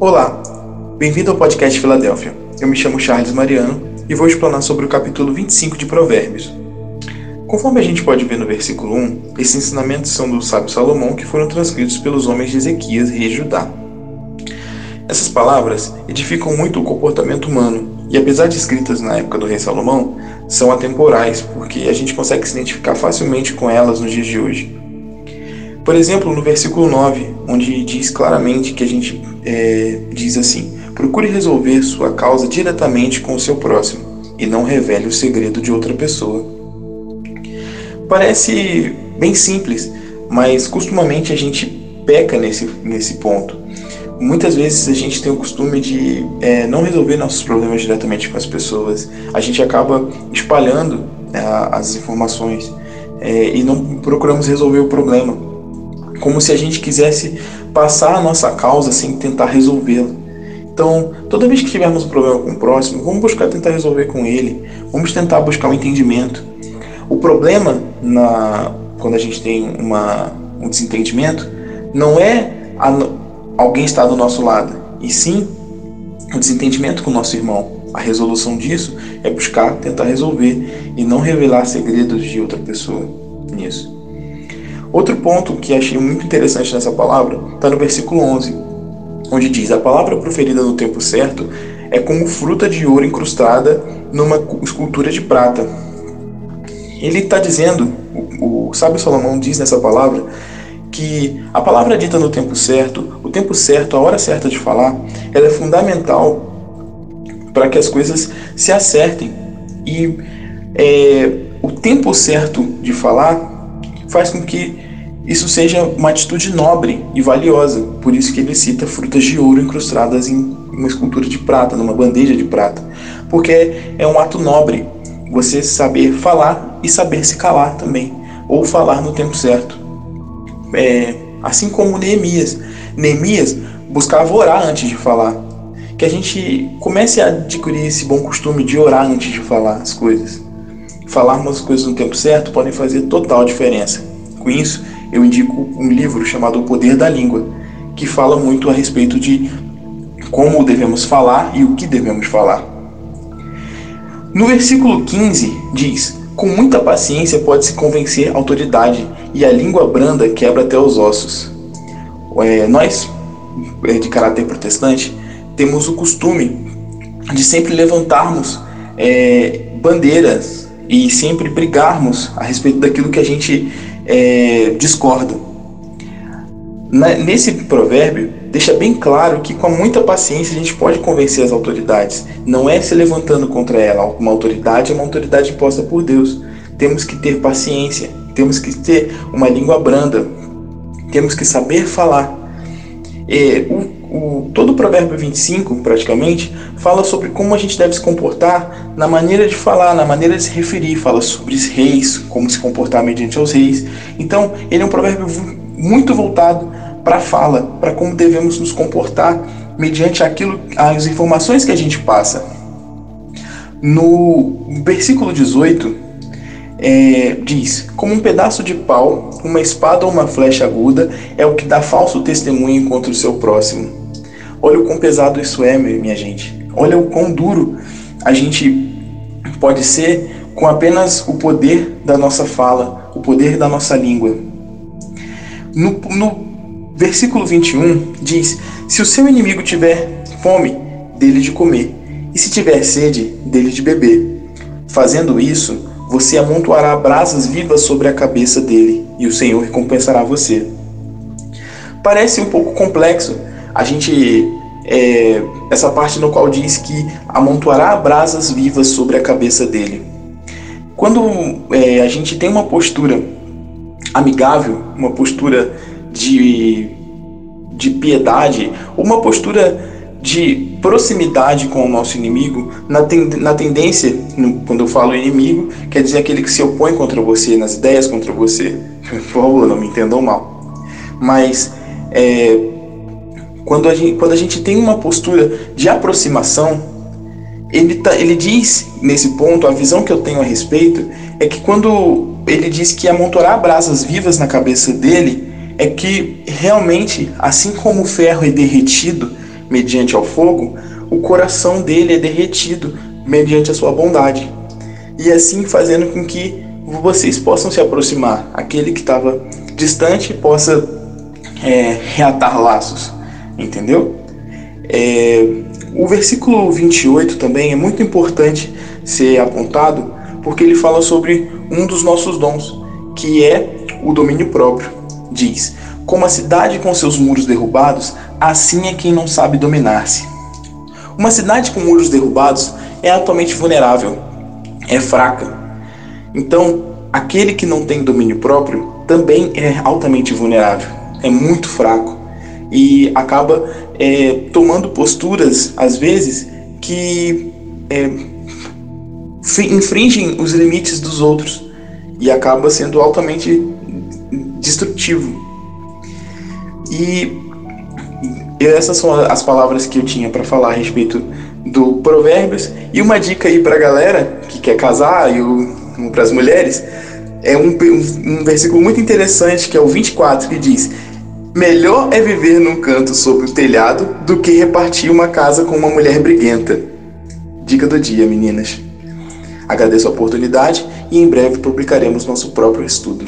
Olá, bem-vindo ao podcast Filadélfia. Eu me chamo Charles Mariano e vou explanar sobre o capítulo 25 de Provérbios. Conforme a gente pode ver no versículo 1, esses ensinamentos são do sábio Salomão que foram transcritos pelos homens de Ezequias, rei Judá. Essas palavras edificam muito o comportamento humano e, apesar de escritas na época do rei Salomão, são atemporais porque a gente consegue se identificar facilmente com elas nos dias de hoje. Por exemplo, no versículo 9, onde diz claramente que a gente é, diz assim: procure resolver sua causa diretamente com o seu próximo e não revele o segredo de outra pessoa. Parece bem simples, mas costumamente a gente peca nesse, nesse ponto. Muitas vezes a gente tem o costume de é, não resolver nossos problemas diretamente com as pessoas. A gente acaba espalhando é, as informações é, e não procuramos resolver o problema como se a gente quisesse passar a nossa causa sem tentar resolvê-la. Então, toda vez que tivermos um problema com o próximo, vamos buscar tentar resolver com ele, vamos tentar buscar um entendimento. O problema, na, quando a gente tem uma, um desentendimento, não é a, alguém estar do nosso lado, e sim o desentendimento com o nosso irmão. A resolução disso é buscar tentar resolver e não revelar segredos de outra pessoa nisso. Outro ponto que achei muito interessante nessa palavra está no versículo 11, onde diz: A palavra proferida no tempo certo é como fruta de ouro incrustada numa escultura de prata. Ele está dizendo, o, o sábio Salomão diz nessa palavra, que a palavra dita no tempo certo, o tempo certo, a hora certa de falar, ela é fundamental para que as coisas se acertem. E é, o tempo certo de falar faz com que isso seja uma atitude nobre e valiosa. Por isso que ele cita frutas de ouro incrustadas em uma escultura de prata, numa bandeja de prata. Porque é um ato nobre você saber falar e saber se calar também, ou falar no tempo certo. É, assim como Neemias. Neemias buscava orar antes de falar. Que a gente comece a adquirir esse bom costume de orar antes de falar as coisas falarmos as coisas no tempo certo podem fazer total diferença. Com isso, eu indico um livro chamado O Poder da Língua, que fala muito a respeito de como devemos falar e o que devemos falar. No versículo 15 diz: Com muita paciência pode-se convencer a autoridade, e a língua branda quebra até os ossos. É, nós, é, de caráter protestante, temos o costume de sempre levantarmos é, bandeiras e sempre brigarmos a respeito daquilo que a gente é, discorda. Na, nesse provérbio, deixa bem claro que com muita paciência a gente pode convencer as autoridades. Não é se levantando contra ela. Uma autoridade é uma autoridade imposta por Deus. Temos que ter paciência, temos que ter uma língua branda, temos que saber falar. É, o o, todo o provérbio 25, praticamente, fala sobre como a gente deve se comportar na maneira de falar, na maneira de se referir, fala sobre os reis, como se comportar mediante os reis. Então, ele é um provérbio muito voltado para a fala, para como devemos nos comportar mediante aquilo, as informações que a gente passa. No versículo 18, é, diz: Como um pedaço de pau, uma espada ou uma flecha aguda é o que dá falso testemunho contra o seu próximo. Olha o quão pesado isso é, minha gente. Olha o quão duro a gente pode ser com apenas o poder da nossa fala, o poder da nossa língua. No, no versículo 21 diz: Se o seu inimigo tiver fome, dele de comer, e se tiver sede, dele de beber. Fazendo isso, você amontoará brasas vivas sobre a cabeça dele, e o Senhor recompensará você. Parece um pouco complexo a gente. É, essa parte no qual diz que amontoará brasas vivas sobre a cabeça dele. Quando é, a gente tem uma postura amigável, uma postura de, de piedade, uma postura de proximidade com o nosso inimigo, na, ten, na tendência, no, quando eu falo inimigo, quer dizer aquele que se opõe contra você, nas ideias contra você. Por favor, não me entendam mal. Mas é, quando, a gente, quando a gente tem uma postura de aproximação, ele, tá, ele diz nesse ponto, a visão que eu tenho a respeito, é que quando ele diz que amontoar brasas vivas na cabeça dele, é que realmente, assim como o ferro é derretido, mediante ao fogo, o coração dele é derretido mediante a sua bondade. E assim fazendo com que vocês possam se aproximar. Aquele que estava distante possa é, reatar laços, entendeu? É, o versículo 28 também é muito importante ser apontado, porque ele fala sobre um dos nossos dons, que é o domínio próprio. Diz: Como a cidade com seus muros derrubados, assim é quem não sabe dominar-se. Uma cidade com muros derrubados é atualmente vulnerável, é fraca. Então, aquele que não tem domínio próprio também é altamente vulnerável, é muito fraco e acaba é, tomando posturas, às vezes, que é, infringem os limites dos outros e acaba sendo altamente destrutivo. E essas são as palavras que eu tinha para falar a respeito do Provérbios. E uma dica aí para a galera que quer casar e para as mulheres é um, um, versículo muito interessante que é o 24 que diz: Melhor é viver num canto sob o telhado do que repartir uma casa com uma mulher briguenta. Dica do dia, meninas. Agradeço a oportunidade e em breve publicaremos nosso próprio estudo.